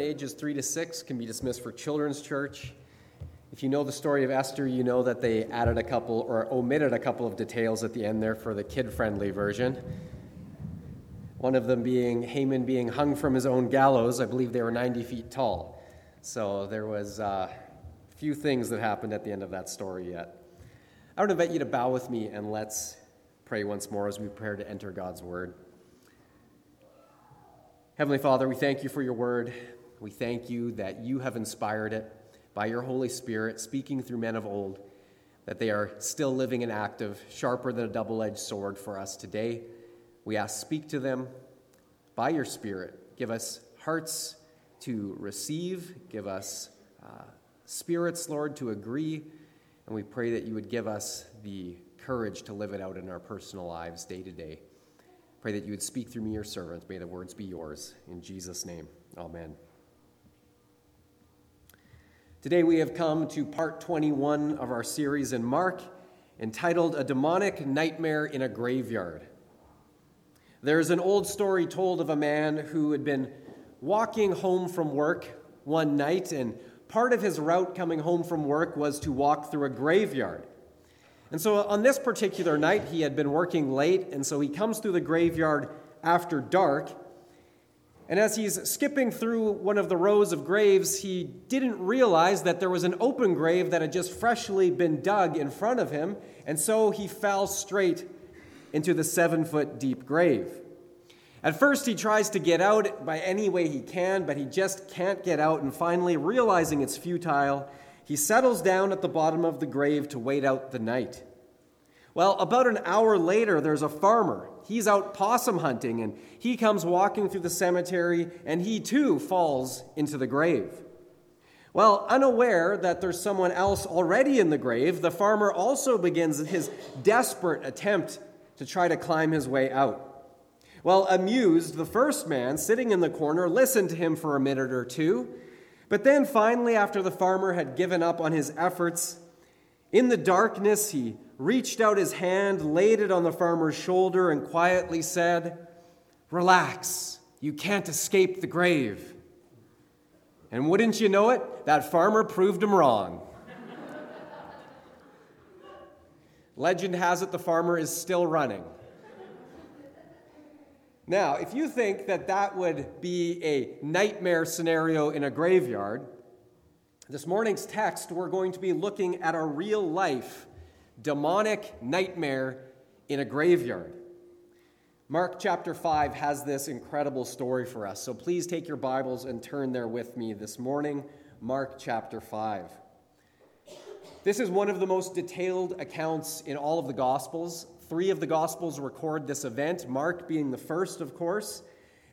ages three to six can be dismissed for children's church. If you know the story of Esther, you know that they added a couple or omitted a couple of details at the end there for the kid friendly version. One of them being Haman being hung from his own gallows. I believe they were 90 feet tall. So there was uh, a few things that happened at the end of that story yet. I would invite you to bow with me and let's pray once more as we prepare to enter God's word. Heavenly Father, we thank you for your word. We thank you that you have inspired it by your Holy Spirit, speaking through men of old, that they are still living and active, sharper than a double edged sword for us today. We ask, speak to them by your Spirit. Give us hearts to receive, give us uh, spirits, Lord, to agree, and we pray that you would give us the courage to live it out in our personal lives day to day. Pray that you would speak through me, your servant. May the words be yours. In Jesus' name, amen. Today we have come to part 21 of our series in Mark entitled A Demonic Nightmare in a Graveyard. There's an old story told of a man who had been walking home from work one night, and part of his route coming home from work was to walk through a graveyard. And so on this particular night, he had been working late, and so he comes through the graveyard after dark. And as he's skipping through one of the rows of graves, he didn't realize that there was an open grave that had just freshly been dug in front of him, and so he fell straight into the seven foot deep grave. At first, he tries to get out by any way he can, but he just can't get out, and finally, realizing it's futile, he settles down at the bottom of the grave to wait out the night. Well, about an hour later, there's a farmer. He's out possum hunting, and he comes walking through the cemetery, and he too falls into the grave. Well, unaware that there's someone else already in the grave, the farmer also begins his desperate attempt to try to climb his way out. Well, amused, the first man sitting in the corner listened to him for a minute or two but then finally, after the farmer had given up on his efforts, in the darkness he reached out his hand, laid it on the farmer's shoulder, and quietly said, Relax, you can't escape the grave. And wouldn't you know it, that farmer proved him wrong. Legend has it the farmer is still running. Now, if you think that that would be a nightmare scenario in a graveyard, this morning's text, we're going to be looking at a real life demonic nightmare in a graveyard. Mark chapter 5 has this incredible story for us. So please take your Bibles and turn there with me this morning. Mark chapter 5. This is one of the most detailed accounts in all of the Gospels Three of the Gospels record this event, Mark being the first, of course.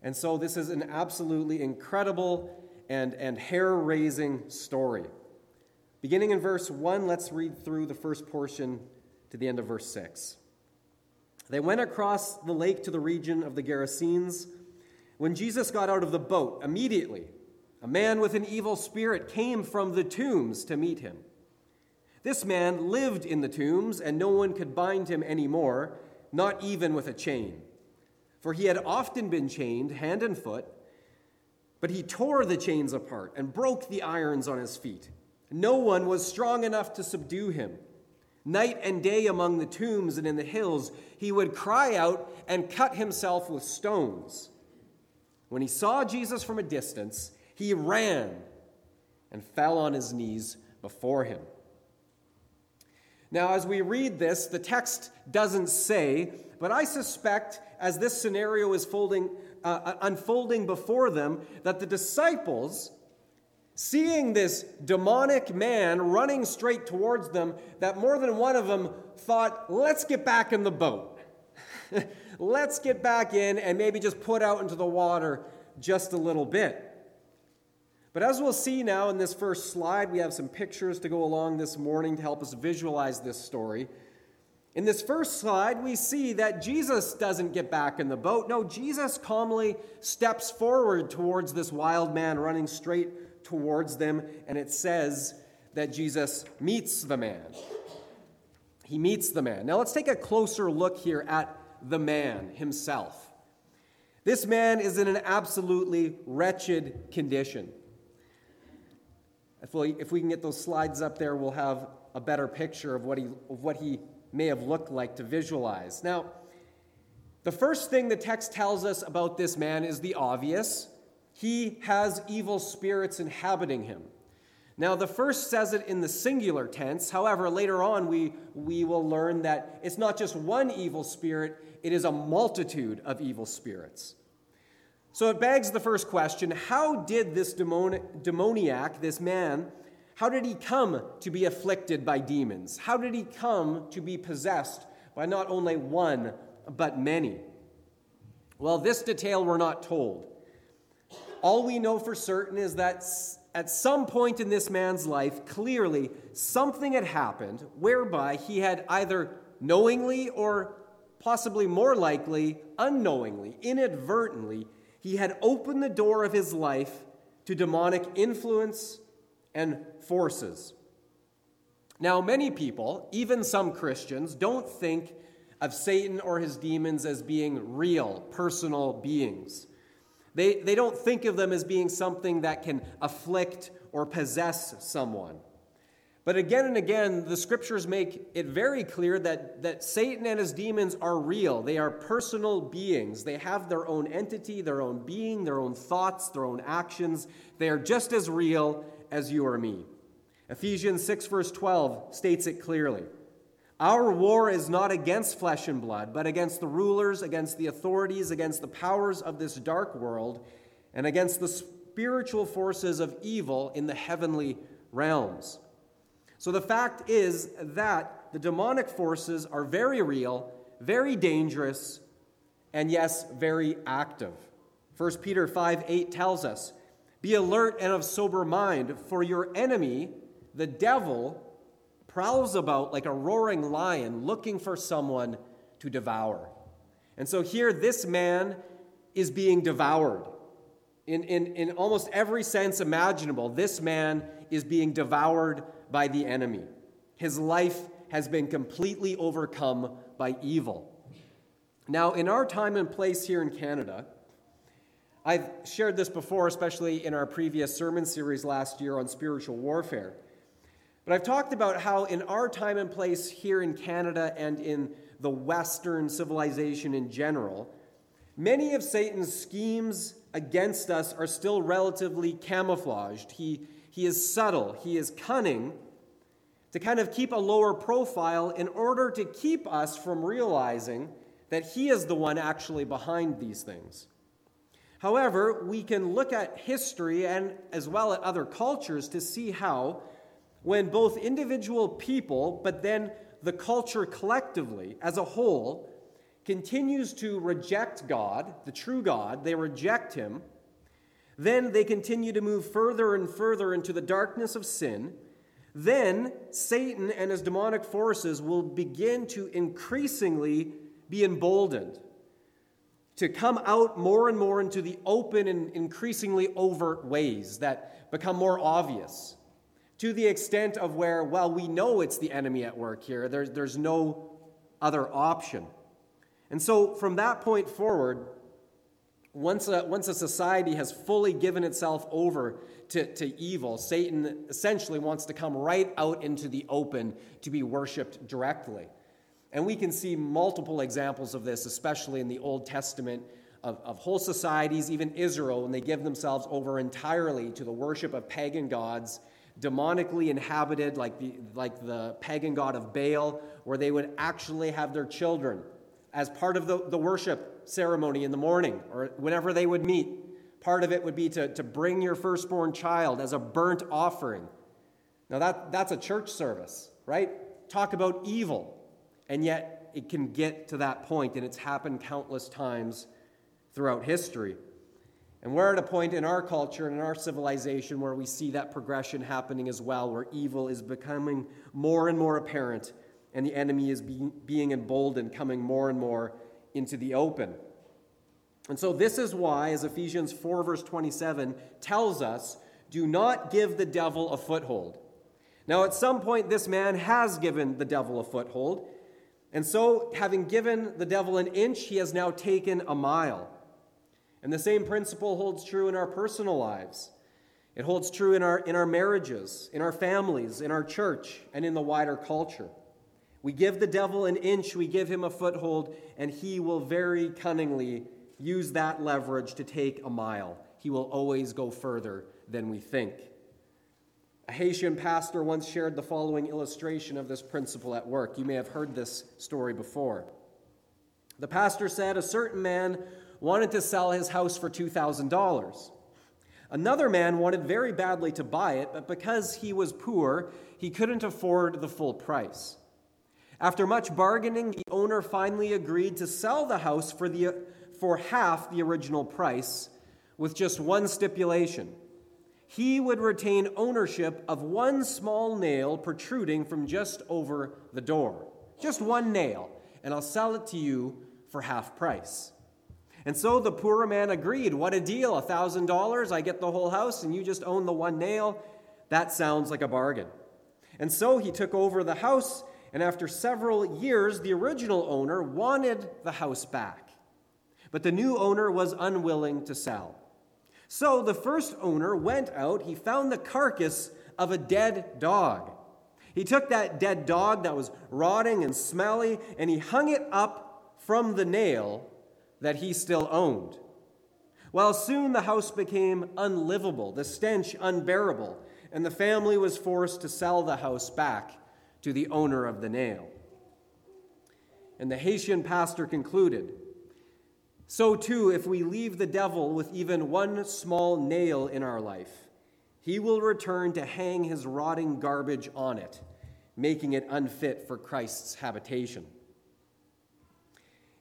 And so this is an absolutely incredible and, and hair raising story. Beginning in verse 1, let's read through the first portion to the end of verse 6. They went across the lake to the region of the Gerasenes. When Jesus got out of the boat, immediately a man with an evil spirit came from the tombs to meet him. This man lived in the tombs, and no one could bind him anymore, not even with a chain. For he had often been chained hand and foot, but he tore the chains apart and broke the irons on his feet. No one was strong enough to subdue him. Night and day among the tombs and in the hills, he would cry out and cut himself with stones. When he saw Jesus from a distance, he ran and fell on his knees before him. Now, as we read this, the text doesn't say, but I suspect as this scenario is folding, uh, uh, unfolding before them, that the disciples, seeing this demonic man running straight towards them, that more than one of them thought, let's get back in the boat. let's get back in and maybe just put out into the water just a little bit. But as we'll see now in this first slide, we have some pictures to go along this morning to help us visualize this story. In this first slide, we see that Jesus doesn't get back in the boat. No, Jesus calmly steps forward towards this wild man running straight towards them, and it says that Jesus meets the man. He meets the man. Now let's take a closer look here at the man himself. This man is in an absolutely wretched condition. If we, if we can get those slides up there, we'll have a better picture of what, he, of what he may have looked like to visualize. Now, the first thing the text tells us about this man is the obvious he has evil spirits inhabiting him. Now, the first says it in the singular tense. However, later on, we, we will learn that it's not just one evil spirit, it is a multitude of evil spirits. So it begs the first question how did this demoniac, this man, how did he come to be afflicted by demons? How did he come to be possessed by not only one, but many? Well, this detail we're not told. All we know for certain is that at some point in this man's life, clearly something had happened whereby he had either knowingly or possibly more likely unknowingly, inadvertently, he had opened the door of his life to demonic influence and forces. Now, many people, even some Christians, don't think of Satan or his demons as being real, personal beings. They, they don't think of them as being something that can afflict or possess someone. But again and again, the scriptures make it very clear that, that Satan and his demons are real. They are personal beings. They have their own entity, their own being, their own thoughts, their own actions. They are just as real as you or me. Ephesians 6, verse 12 states it clearly. Our war is not against flesh and blood, but against the rulers, against the authorities, against the powers of this dark world, and against the spiritual forces of evil in the heavenly realms. So the fact is that the demonic forces are very real, very dangerous, and yes, very active. 1 Peter 5 8 tells us, Be alert and of sober mind, for your enemy, the devil, prowls about like a roaring lion looking for someone to devour. And so here, this man is being devoured. In, in, in almost every sense imaginable, this man is being devoured by the enemy. His life has been completely overcome by evil. Now, in our time and place here in Canada, I've shared this before, especially in our previous sermon series last year on spiritual warfare. But I've talked about how, in our time and place here in Canada and in the Western civilization in general, many of Satan's schemes against us are still relatively camouflaged. He, he is subtle, he is cunning to kind of keep a lower profile in order to keep us from realizing that he is the one actually behind these things. However, we can look at history and as well at other cultures to see how when both individual people, but then the culture collectively as a whole, continues to reject God, the true God, they reject Him, then they continue to move further and further into the darkness of sin. Then Satan and his demonic forces will begin to increasingly be emboldened, to come out more and more into the open and increasingly overt ways that become more obvious to the extent of where, well, we know it's the enemy at work here, there's, there's no other option. And so from that point forward, once a, once a society has fully given itself over to, to evil, Satan essentially wants to come right out into the open to be worshiped directly. And we can see multiple examples of this, especially in the Old Testament, of, of whole societies, even Israel, when they give themselves over entirely to the worship of pagan gods demonically inhabited, like the, like the pagan god of Baal, where they would actually have their children as part of the, the worship ceremony in the morning or whenever they would meet. Part of it would be to, to bring your firstborn child as a burnt offering. Now, that, that's a church service, right? Talk about evil. And yet, it can get to that point, and it's happened countless times throughout history. And we're at a point in our culture and in our civilization where we see that progression happening as well, where evil is becoming more and more apparent and the enemy is being, being emboldened, coming more and more into the open. And so, this is why, as Ephesians 4, verse 27 tells us, do not give the devil a foothold. Now, at some point, this man has given the devil a foothold. And so, having given the devil an inch, he has now taken a mile. And the same principle holds true in our personal lives. It holds true in our, in our marriages, in our families, in our church, and in the wider culture. We give the devil an inch, we give him a foothold, and he will very cunningly use that leverage to take a mile. He will always go further than we think. A Haitian pastor once shared the following illustration of this principle at work. You may have heard this story before. The pastor said a certain man wanted to sell his house for $2,000. Another man wanted very badly to buy it, but because he was poor, he couldn't afford the full price. After much bargaining, the owner finally agreed to sell the house for, the, for half the original price, with just one stipulation. He would retain ownership of one small nail protruding from just over the door. Just one nail, and I'll sell it to you for half price. And so the poorer man agreed. What a deal! A thousand dollars, I get the whole house, and you just own the one nail. That sounds like a bargain. And so he took over the house, and after several years, the original owner wanted the house back. But the new owner was unwilling to sell. So the first owner went out, he found the carcass of a dead dog. He took that dead dog that was rotting and smelly, and he hung it up from the nail that he still owned. Well, soon the house became unlivable, the stench unbearable, and the family was forced to sell the house back to the owner of the nail. And the Haitian pastor concluded So, too, if we leave the devil with even one small nail in our life, he will return to hang his rotting garbage on it, making it unfit for Christ's habitation.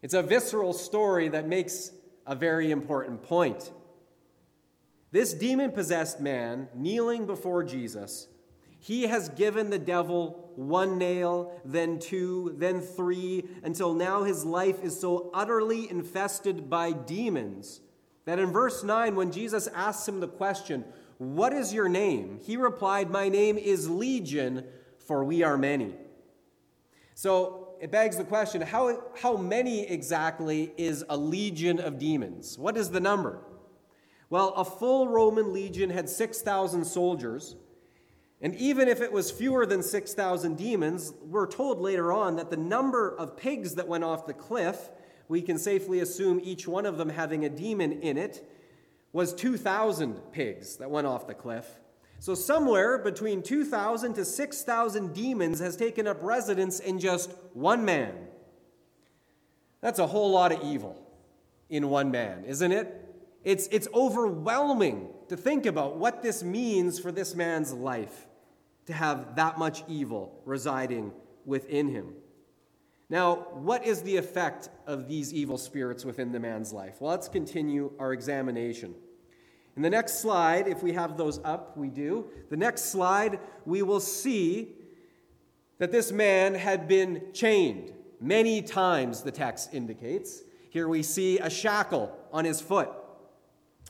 It's a visceral story that makes a very important point. This demon possessed man, kneeling before Jesus, he has given the devil one nail, then two, then three, until now his life is so utterly infested by demons that in verse 9, when Jesus asks him the question, What is your name? he replied, My name is Legion, for we are many. So it begs the question how, how many exactly is a legion of demons? What is the number? Well, a full Roman legion had 6,000 soldiers. And even if it was fewer than 6,000 demons, we're told later on that the number of pigs that went off the cliff, we can safely assume each one of them having a demon in it, was 2,000 pigs that went off the cliff. So, somewhere between 2,000 to 6,000 demons has taken up residence in just one man. That's a whole lot of evil in one man, isn't it? It's, it's overwhelming to think about what this means for this man's life to have that much evil residing within him. Now, what is the effect of these evil spirits within the man's life? Well, let's continue our examination. In the next slide, if we have those up, we do. The next slide, we will see that this man had been chained many times, the text indicates. Here we see a shackle on his foot.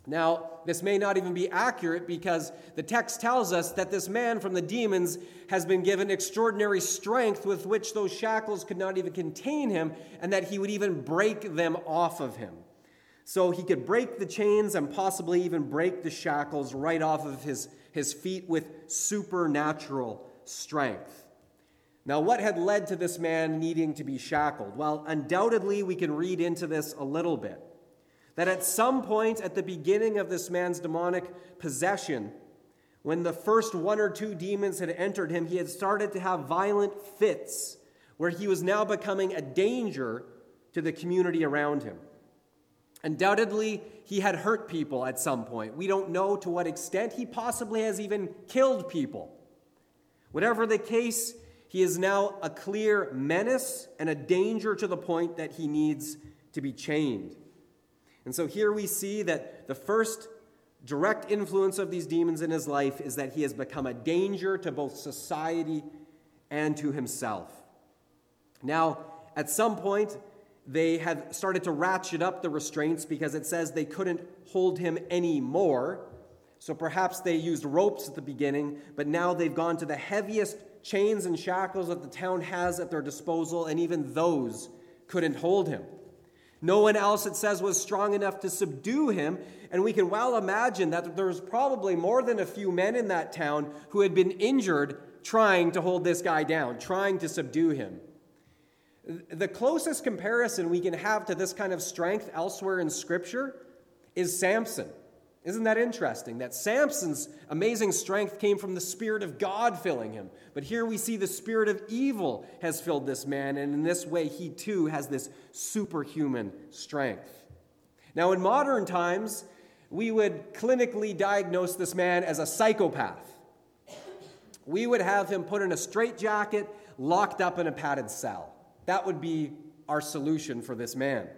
Now, this may not even be accurate because the text tells us that this man from the demons has been given extraordinary strength with which those shackles could not even contain him, and that he would even break them off of him so he could break the chains and possibly even break the shackles right off of his, his feet with supernatural strength. Now, what had led to this man needing to be shackled? Well, undoubtedly, we can read into this a little bit. That at some point at the beginning of this man's demonic possession, when the first one or two demons had entered him, he had started to have violent fits where he was now becoming a danger to the community around him. Undoubtedly, he had hurt people at some point. We don't know to what extent. He possibly has even killed people. Whatever the case, he is now a clear menace and a danger to the point that he needs to be chained. And so here we see that the first direct influence of these demons in his life is that he has become a danger to both society and to himself. Now, at some point, they have started to ratchet up the restraints because it says they couldn't hold him anymore. So perhaps they used ropes at the beginning, but now they've gone to the heaviest chains and shackles that the town has at their disposal, and even those couldn't hold him. No one else, it says, was strong enough to subdue him. And we can well imagine that there was probably more than a few men in that town who had been injured trying to hold this guy down, trying to subdue him. The closest comparison we can have to this kind of strength elsewhere in Scripture is Samson. Isn't that interesting? That Samson's amazing strength came from the Spirit of God filling him. But here we see the Spirit of evil has filled this man, and in this way, he too has this superhuman strength. Now, in modern times, we would clinically diagnose this man as a psychopath. We would have him put in a straitjacket, locked up in a padded cell. That would be our solution for this man.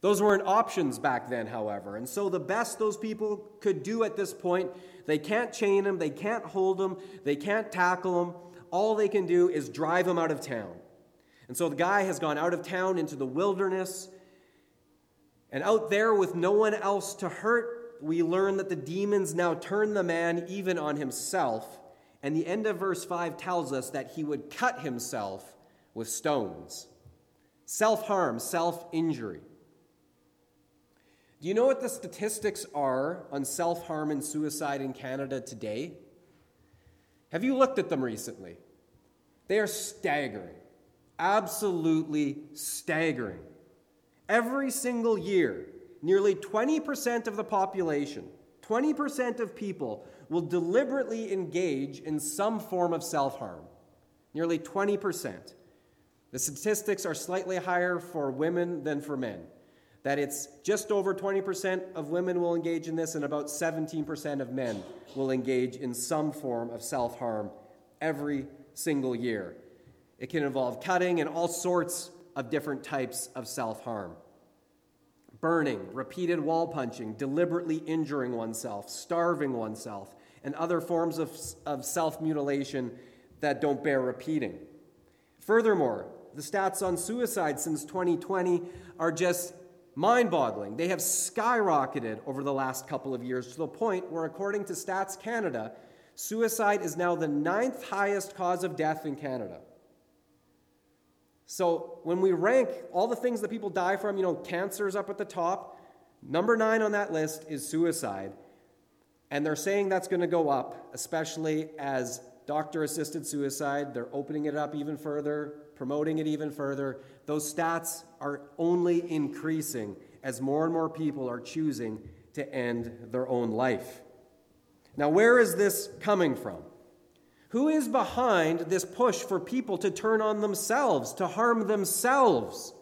Those weren't options back then, however. And so, the best those people could do at this point, they can't chain him, they can't hold him, they can't tackle him. All they can do is drive him out of town. And so, the guy has gone out of town into the wilderness. And out there, with no one else to hurt, we learn that the demons now turn the man even on himself. And the end of verse 5 tells us that he would cut himself with stones. Self harm, self injury. Do you know what the statistics are on self harm and suicide in Canada today? Have you looked at them recently? They are staggering. Absolutely staggering. Every single year, nearly 20% of the population, 20% of people will deliberately engage in some form of self harm. Nearly 20%. The statistics are slightly higher for women than for men that it's just over 20% of women will engage in this, and about 17% of men will engage in some form of self harm every single year. It can involve cutting and all sorts of different types of self harm burning, repeated wall punching, deliberately injuring oneself, starving oneself, and other forms of, of self mutilation that don't bear repeating. Furthermore, the stats on suicide since 2020 are just mind boggling. They have skyrocketed over the last couple of years to the point where, according to Stats Canada, suicide is now the ninth highest cause of death in Canada. So when we rank all the things that people die from, you know, cancer is up at the top. Number nine on that list is suicide. And they're saying that's going to go up, especially as doctor assisted suicide. They're opening it up even further, promoting it even further. Those stats are only increasing as more and more people are choosing to end their own life. Now, where is this coming from? Who is behind this push for people to turn on themselves, to harm themselves?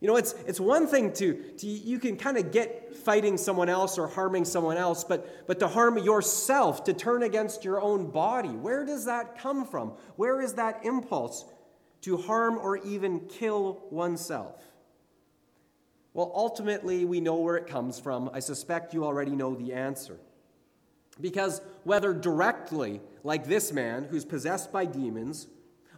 You know, it's, it's one thing to, to you can kind of get fighting someone else or harming someone else, but, but to harm yourself, to turn against your own body, where does that come from? Where is that impulse? to harm or even kill oneself? Well, ultimately, we know where it comes from. I suspect you already know the answer. Because whether directly, like this man who's possessed by demons,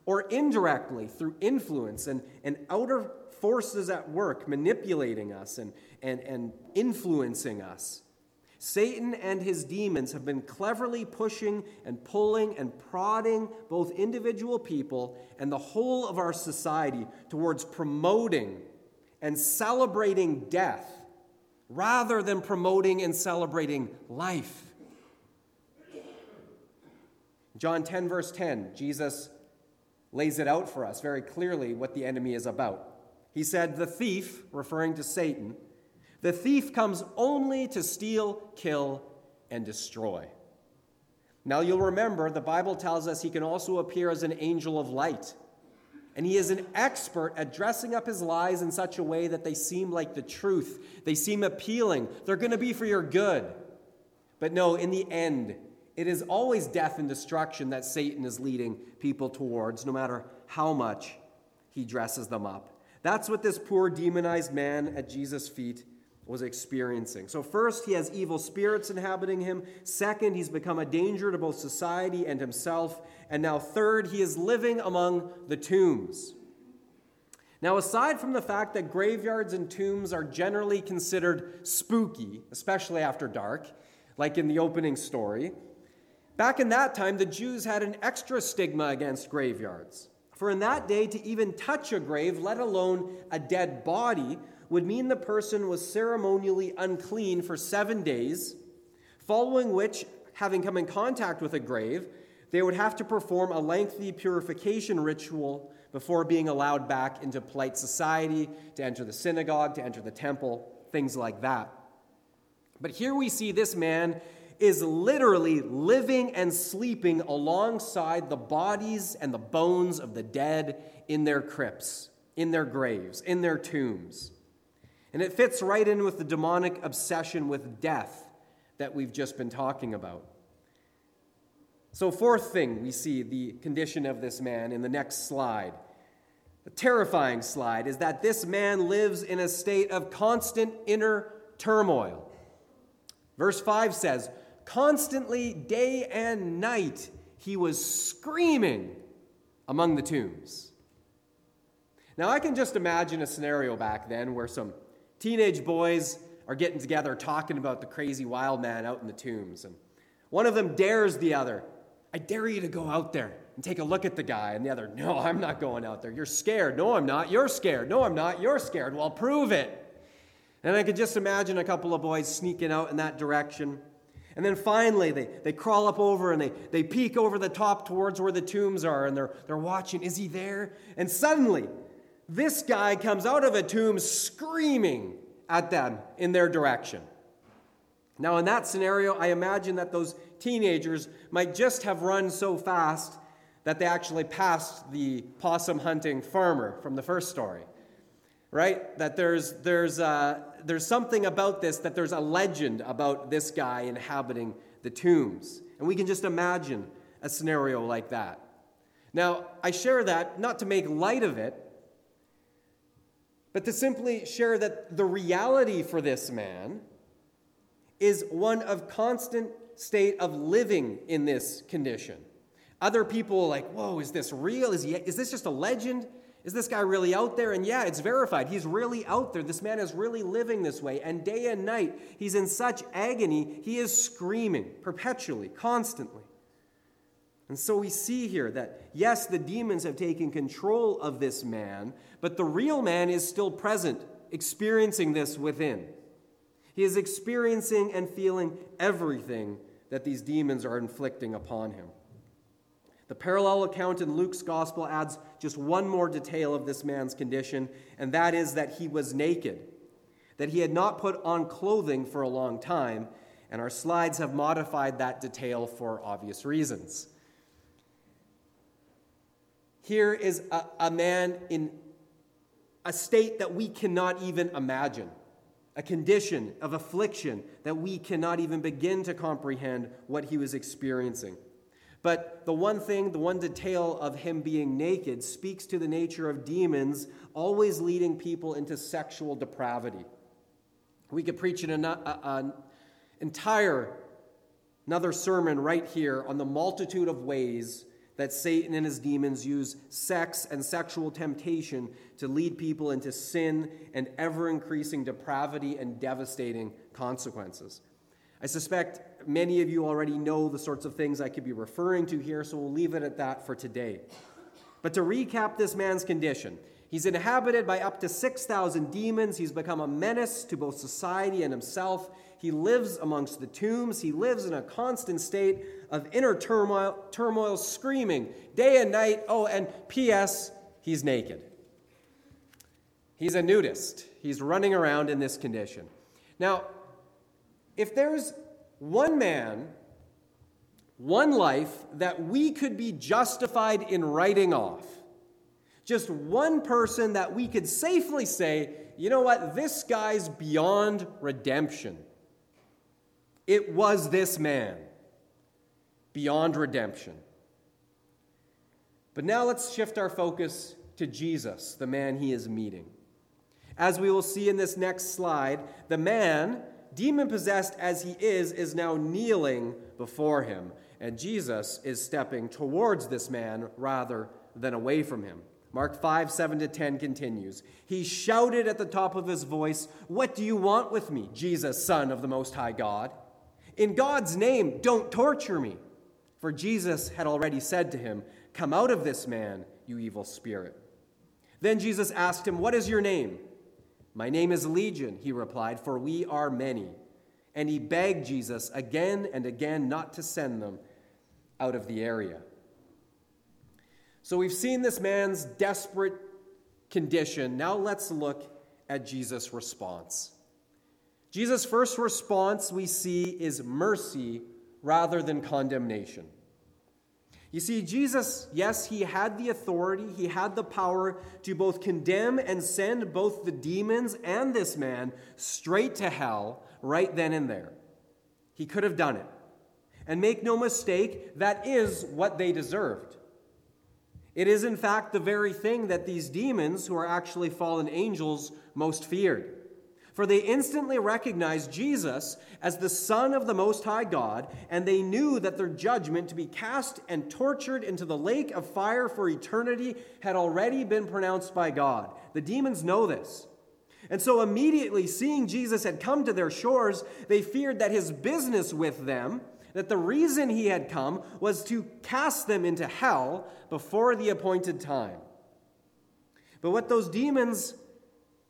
or indirectly through influence and, and outer forces at work manipulating us and, and, and influencing us, Satan and his demons have been cleverly pushing and pulling and prodding both individual people and the whole of our society towards promoting and celebrating death rather than promoting and celebrating life. John 10, verse 10, Jesus lays it out for us very clearly what the enemy is about. He said, The thief, referring to Satan, the thief comes only to steal, kill, and destroy. Now you'll remember the Bible tells us he can also appear as an angel of light. And he is an expert at dressing up his lies in such a way that they seem like the truth. They seem appealing. They're going to be for your good. But no, in the end, it is always death and destruction that Satan is leading people towards, no matter how much he dresses them up. That's what this poor demonized man at Jesus' feet was experiencing. So, first, he has evil spirits inhabiting him. Second, he's become a danger to both society and himself. And now, third, he is living among the tombs. Now, aside from the fact that graveyards and tombs are generally considered spooky, especially after dark, like in the opening story, back in that time, the Jews had an extra stigma against graveyards. For in that day, to even touch a grave, let alone a dead body, would mean the person was ceremonially unclean for seven days, following which, having come in contact with a grave, they would have to perform a lengthy purification ritual before being allowed back into polite society, to enter the synagogue, to enter the temple, things like that. But here we see this man is literally living and sleeping alongside the bodies and the bones of the dead in their crypts, in their graves, in their tombs. And it fits right in with the demonic obsession with death that we've just been talking about. So, fourth thing, we see the condition of this man in the next slide. A terrifying slide is that this man lives in a state of constant inner turmoil. Verse 5 says, Constantly, day and night, he was screaming among the tombs. Now, I can just imagine a scenario back then where some teenage boys are getting together talking about the crazy wild man out in the tombs. And one of them dares the other, I dare you to go out there and take a look at the guy. And the other, No, I'm not going out there. You're scared. No, I'm not. You're scared. No, I'm not. You're scared. Well, prove it. And I could just imagine a couple of boys sneaking out in that direction. And then finally, they, they crawl up over and they, they peek over the top towards where the tombs are and they're, they're watching. Is he there? And suddenly, this guy comes out of a tomb screaming at them in their direction. Now, in that scenario, I imagine that those teenagers might just have run so fast that they actually passed the possum hunting farmer from the first story. Right? That there's, there's, uh, there's something about this, that there's a legend about this guy inhabiting the tombs. And we can just imagine a scenario like that. Now, I share that not to make light of it, but to simply share that the reality for this man is one of constant state of living in this condition. Other people are like, whoa, is this real? Is, he, is this just a legend? Is this guy really out there? And yeah, it's verified. He's really out there. This man is really living this way. And day and night, he's in such agony, he is screaming perpetually, constantly. And so we see here that, yes, the demons have taken control of this man, but the real man is still present, experiencing this within. He is experiencing and feeling everything that these demons are inflicting upon him. The parallel account in Luke's gospel adds just one more detail of this man's condition, and that is that he was naked, that he had not put on clothing for a long time, and our slides have modified that detail for obvious reasons. Here is a, a man in a state that we cannot even imagine a condition of affliction that we cannot even begin to comprehend what he was experiencing. But the one thing, the one detail of him being naked speaks to the nature of demons always leading people into sexual depravity. We could preach an, an entire another sermon right here on the multitude of ways that Satan and his demons use sex and sexual temptation to lead people into sin and ever increasing depravity and devastating consequences. I suspect many of you already know the sorts of things I could be referring to here, so we'll leave it at that for today. But to recap this man's condition, he's inhabited by up to 6,000 demons. He's become a menace to both society and himself. He lives amongst the tombs. He lives in a constant state of inner turmoil, turmoil screaming day and night. Oh, and P.S., he's naked. He's a nudist. He's running around in this condition. Now, if there's one man, one life that we could be justified in writing off, just one person that we could safely say, you know what, this guy's beyond redemption. It was this man beyond redemption. But now let's shift our focus to Jesus, the man he is meeting. As we will see in this next slide, the man, demon possessed as he is, is now kneeling before him, and Jesus is stepping towards this man rather than away from him. Mark 5, 7 to 10 continues. He shouted at the top of his voice, What do you want with me, Jesus, Son of the Most High God? In God's name, don't torture me. For Jesus had already said to him, Come out of this man, you evil spirit. Then Jesus asked him, What is your name? My name is Legion, he replied, for we are many. And he begged Jesus again and again not to send them out of the area. So we've seen this man's desperate condition. Now let's look at Jesus' response. Jesus' first response we see is mercy rather than condemnation. You see, Jesus, yes, he had the authority, he had the power to both condemn and send both the demons and this man straight to hell right then and there. He could have done it. And make no mistake, that is what they deserved. It is, in fact, the very thing that these demons, who are actually fallen angels, most feared. For they instantly recognized Jesus as the Son of the Most High God, and they knew that their judgment to be cast and tortured into the lake of fire for eternity had already been pronounced by God. The demons know this. And so, immediately seeing Jesus had come to their shores, they feared that his business with them, that the reason he had come, was to cast them into hell before the appointed time. But what those demons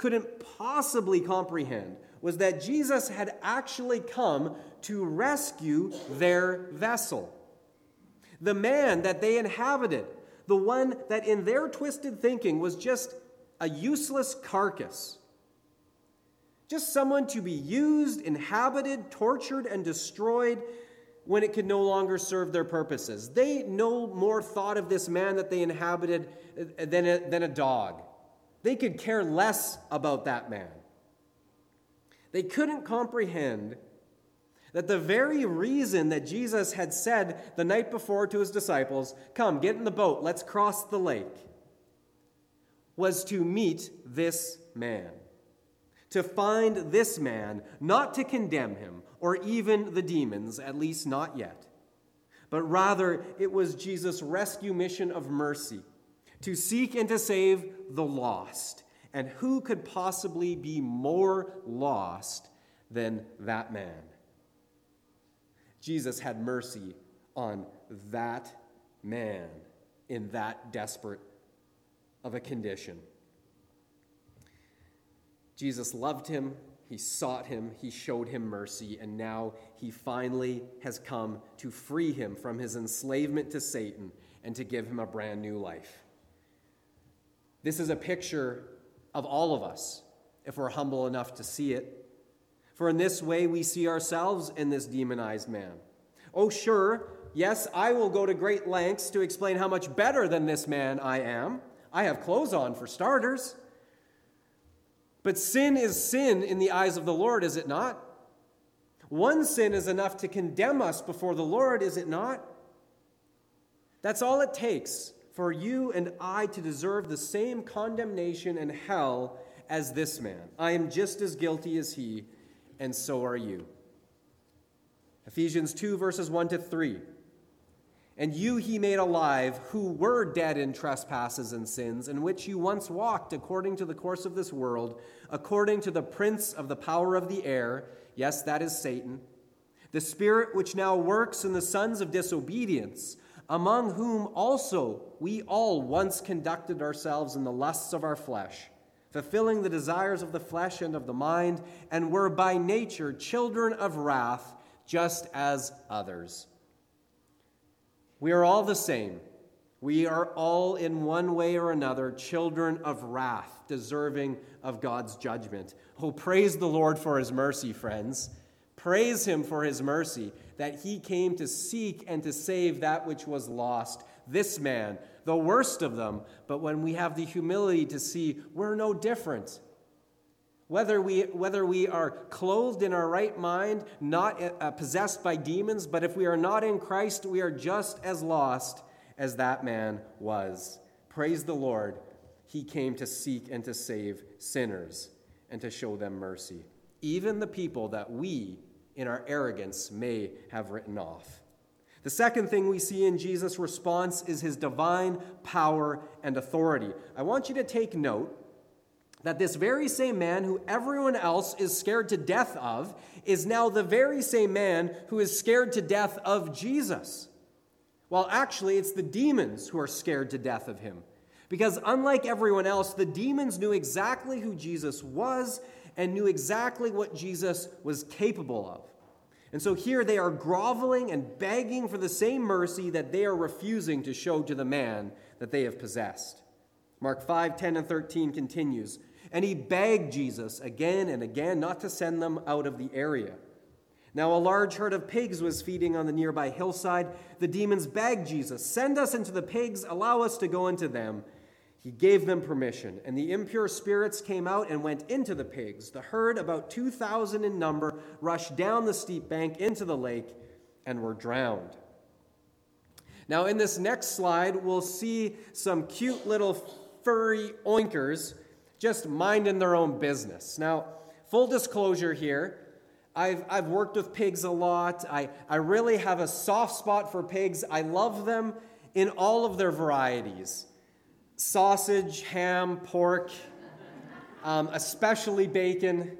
couldn't possibly comprehend was that Jesus had actually come to rescue their vessel. The man that they inhabited, the one that in their twisted thinking was just a useless carcass, just someone to be used, inhabited, tortured, and destroyed when it could no longer serve their purposes. They no more thought of this man that they inhabited uh, than a, than a dog. They could care less about that man. They couldn't comprehend that the very reason that Jesus had said the night before to his disciples, Come, get in the boat, let's cross the lake, was to meet this man. To find this man, not to condemn him or even the demons, at least not yet, but rather it was Jesus' rescue mission of mercy to seek and to save the lost. And who could possibly be more lost than that man? Jesus had mercy on that man in that desperate of a condition. Jesus loved him, he sought him, he showed him mercy, and now he finally has come to free him from his enslavement to Satan and to give him a brand new life. This is a picture of all of us, if we're humble enough to see it. For in this way, we see ourselves in this demonized man. Oh, sure, yes, I will go to great lengths to explain how much better than this man I am. I have clothes on, for starters. But sin is sin in the eyes of the Lord, is it not? One sin is enough to condemn us before the Lord, is it not? That's all it takes for you and I to deserve the same condemnation and hell as this man. I am just as guilty as he, and so are you. Ephesians 2, verses 1 to 3. And you he made alive, who were dead in trespasses and sins, in which you once walked according to the course of this world, according to the prince of the power of the air. Yes, that is Satan. The spirit which now works in the sons of disobedience among whom also we all once conducted ourselves in the lusts of our flesh, fulfilling the desires of the flesh and of the mind, and were by nature children of wrath, just as others. We are all the same. We are all, in one way or another, children of wrath, deserving of God's judgment. Oh, praise the Lord for his mercy, friends. Praise him for his mercy that he came to seek and to save that which was lost. This man, the worst of them, but when we have the humility to see we're no different. Whether we, whether we are clothed in our right mind, not uh, possessed by demons, but if we are not in Christ, we are just as lost as that man was. Praise the Lord. He came to seek and to save sinners and to show them mercy, even the people that we in our arrogance may have written off. The second thing we see in Jesus' response is his divine power and authority. I want you to take note that this very same man who everyone else is scared to death of is now the very same man who is scared to death of Jesus. Well, actually, it's the demons who are scared to death of him. Because unlike everyone else, the demons knew exactly who Jesus was and knew exactly what Jesus was capable of. And so here they are groveling and begging for the same mercy that they are refusing to show to the man that they have possessed. Mark 5 10 and 13 continues. And he begged Jesus again and again not to send them out of the area. Now, a large herd of pigs was feeding on the nearby hillside. The demons begged Jesus, Send us into the pigs, allow us to go into them. He gave them permission, and the impure spirits came out and went into the pigs. The herd, about 2,000 in number, rushed down the steep bank into the lake and were drowned. Now, in this next slide, we'll see some cute little furry oinkers just minding their own business. Now, full disclosure here, I've, I've worked with pigs a lot. I, I really have a soft spot for pigs. I love them in all of their varieties sausage, ham, pork, um, especially bacon.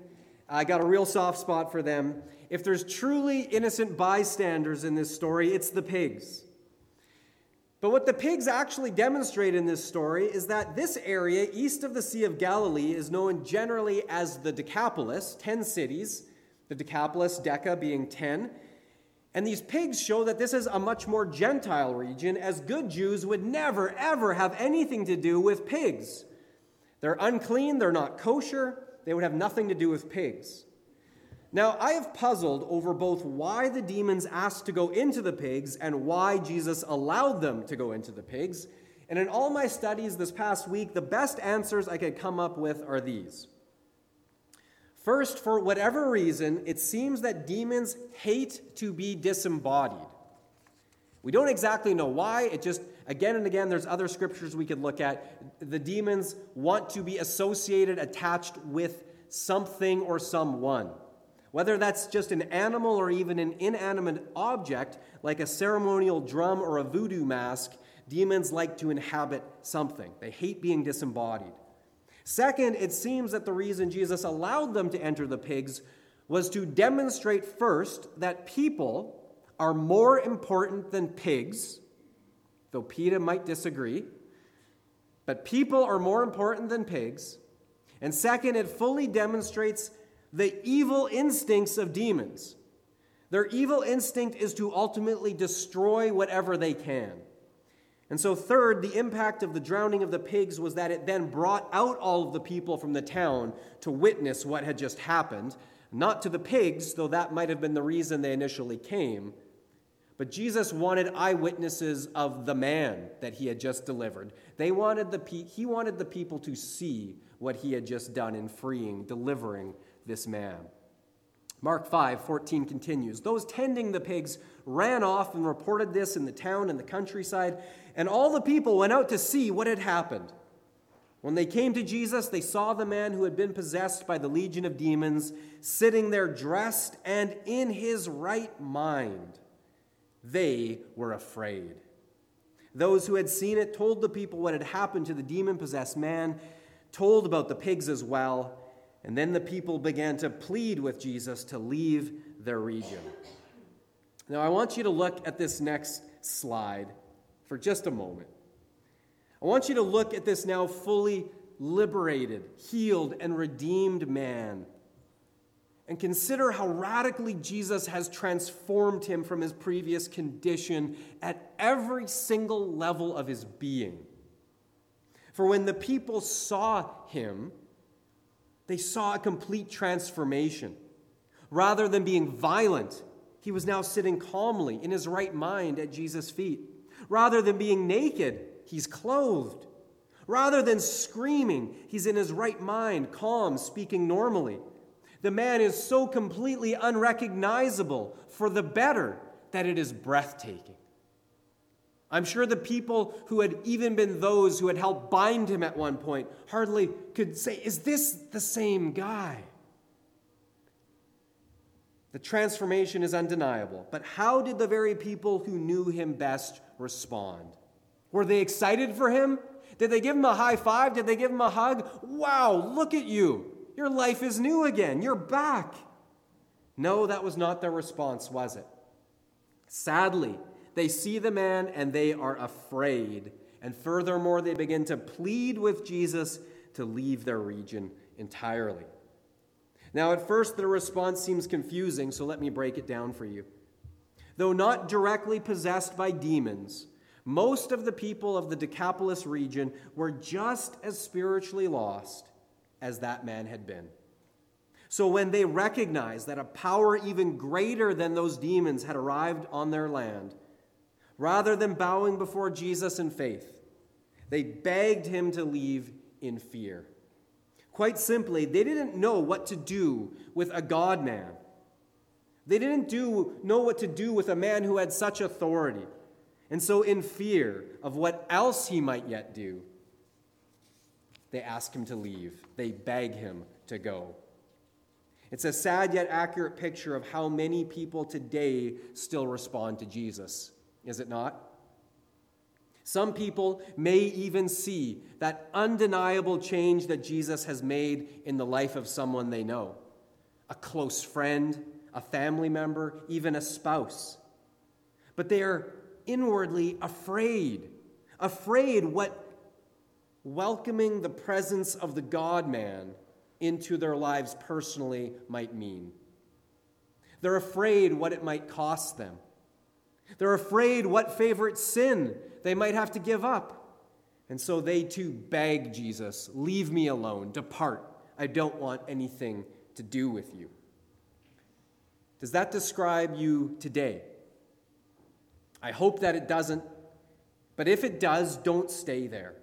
I got a real soft spot for them. If there's truly innocent bystanders in this story, it's the pigs. But what the pigs actually demonstrate in this story is that this area east of the Sea of Galilee is known generally as the Decapolis, 10 cities, the Decapolis, Deca being 10. And these pigs show that this is a much more Gentile region, as good Jews would never, ever have anything to do with pigs. They're unclean, they're not kosher, they would have nothing to do with pigs. Now, I have puzzled over both why the demons asked to go into the pigs and why Jesus allowed them to go into the pigs. And in all my studies this past week, the best answers I could come up with are these. First, for whatever reason, it seems that demons hate to be disembodied. We don't exactly know why. It just, again and again, there's other scriptures we could look at. The demons want to be associated, attached with something or someone. Whether that's just an animal or even an inanimate object, like a ceremonial drum or a voodoo mask, demons like to inhabit something. They hate being disembodied. Second, it seems that the reason Jesus allowed them to enter the pigs was to demonstrate first that people are more important than pigs, though PETA might disagree. But people are more important than pigs. And second, it fully demonstrates the evil instincts of demons. Their evil instinct is to ultimately destroy whatever they can. And so, third, the impact of the drowning of the pigs was that it then brought out all of the people from the town to witness what had just happened. Not to the pigs, though that might have been the reason they initially came. But Jesus wanted eyewitnesses of the man that he had just delivered. They wanted the pe- he wanted the people to see what he had just done in freeing, delivering this man. Mark 5 14 continues. Those tending the pigs ran off and reported this in the town and the countryside, and all the people went out to see what had happened. When they came to Jesus, they saw the man who had been possessed by the legion of demons sitting there dressed and in his right mind. They were afraid. Those who had seen it told the people what had happened to the demon possessed man, told about the pigs as well, and then the people began to plead with Jesus to leave their region. Now, I want you to look at this next slide for just a moment. I want you to look at this now fully liberated, healed, and redeemed man. And consider how radically Jesus has transformed him from his previous condition at every single level of his being. For when the people saw him, they saw a complete transformation. Rather than being violent, he was now sitting calmly in his right mind at Jesus' feet. Rather than being naked, he's clothed. Rather than screaming, he's in his right mind, calm, speaking normally. The man is so completely unrecognizable for the better that it is breathtaking. I'm sure the people who had even been those who had helped bind him at one point hardly could say, Is this the same guy? The transformation is undeniable. But how did the very people who knew him best respond? Were they excited for him? Did they give him a high five? Did they give him a hug? Wow, look at you. Your life is new again. You're back. No, that was not their response, was it? Sadly, they see the man and they are afraid. And furthermore, they begin to plead with Jesus to leave their region entirely. Now, at first, the response seems confusing, so let me break it down for you. Though not directly possessed by demons, most of the people of the Decapolis region were just as spiritually lost as that man had been. So when they recognized that a power even greater than those demons had arrived on their land, rather than bowing before Jesus in faith, they begged him to leave in fear. Quite simply, they didn't know what to do with a God man. They didn't do, know what to do with a man who had such authority. And so, in fear of what else he might yet do, they ask him to leave. They beg him to go. It's a sad yet accurate picture of how many people today still respond to Jesus, is it not? Some people may even see that undeniable change that Jesus has made in the life of someone they know a close friend, a family member, even a spouse. But they are inwardly afraid, afraid what welcoming the presence of the God man into their lives personally might mean. They're afraid what it might cost them. They're afraid what favorite sin they might have to give up. And so they too beg Jesus, Leave me alone, depart. I don't want anything to do with you. Does that describe you today? I hope that it doesn't. But if it does, don't stay there.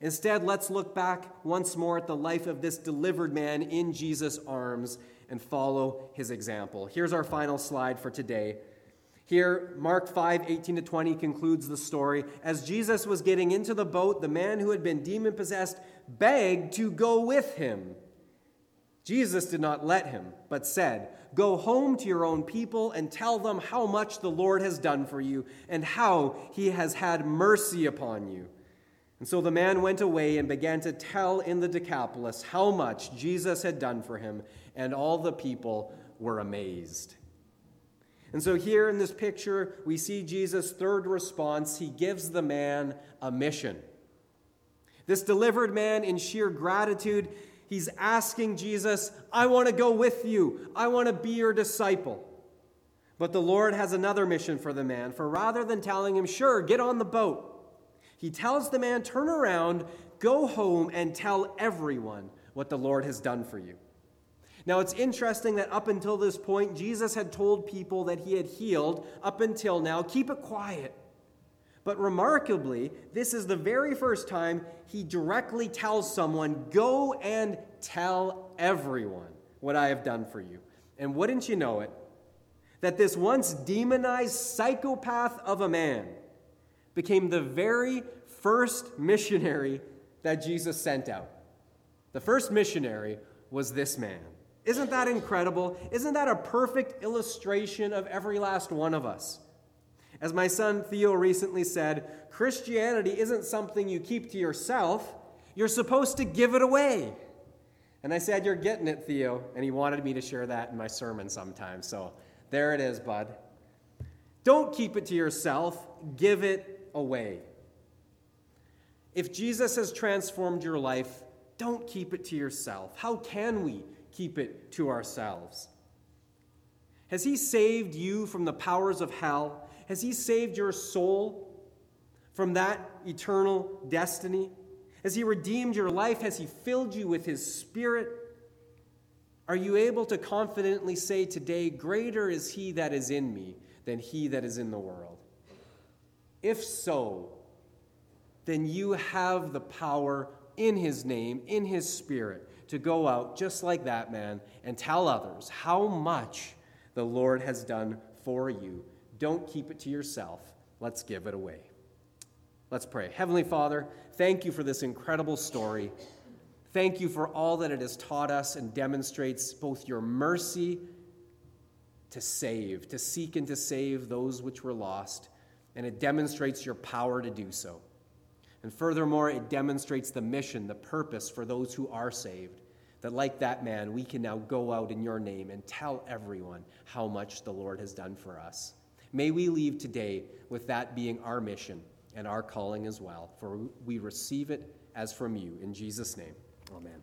Instead, let's look back once more at the life of this delivered man in Jesus' arms and follow his example. Here's our final slide for today. Here, Mark 5 18 to 20 concludes the story. As Jesus was getting into the boat, the man who had been demon possessed begged to go with him. Jesus did not let him, but said, Go home to your own people and tell them how much the Lord has done for you and how he has had mercy upon you. And so the man went away and began to tell in the Decapolis how much Jesus had done for him, and all the people were amazed. And so, here in this picture, we see Jesus' third response. He gives the man a mission. This delivered man, in sheer gratitude, He's asking Jesus, I want to go with you. I want to be your disciple. But the Lord has another mission for the man, for rather than telling him, Sure, get on the boat, he tells the man, Turn around, go home, and tell everyone what the Lord has done for you. Now, it's interesting that up until this point, Jesus had told people that he had healed, up until now, keep it quiet. But remarkably, this is the very first time he directly tells someone, Go and tell everyone what I have done for you. And wouldn't you know it, that this once demonized psychopath of a man became the very first missionary that Jesus sent out. The first missionary was this man. Isn't that incredible? Isn't that a perfect illustration of every last one of us? As my son Theo recently said, Christianity isn't something you keep to yourself, you're supposed to give it away. And I said, You're getting it, Theo. And he wanted me to share that in my sermon sometime. So there it is, bud. Don't keep it to yourself, give it away. If Jesus has transformed your life, don't keep it to yourself. How can we keep it to ourselves? Has He saved you from the powers of hell? Has He saved your soul from that eternal destiny? Has He redeemed your life? Has He filled you with His Spirit? Are you able to confidently say today, Greater is He that is in me than He that is in the world? If so, then you have the power in His name, in His Spirit, to go out just like that man and tell others how much the Lord has done for you. Don't keep it to yourself. Let's give it away. Let's pray. Heavenly Father, thank you for this incredible story. Thank you for all that it has taught us and demonstrates both your mercy to save, to seek and to save those which were lost, and it demonstrates your power to do so. And furthermore, it demonstrates the mission, the purpose for those who are saved that, like that man, we can now go out in your name and tell everyone how much the Lord has done for us. May we leave today with that being our mission and our calling as well, for we receive it as from you. In Jesus' name, amen.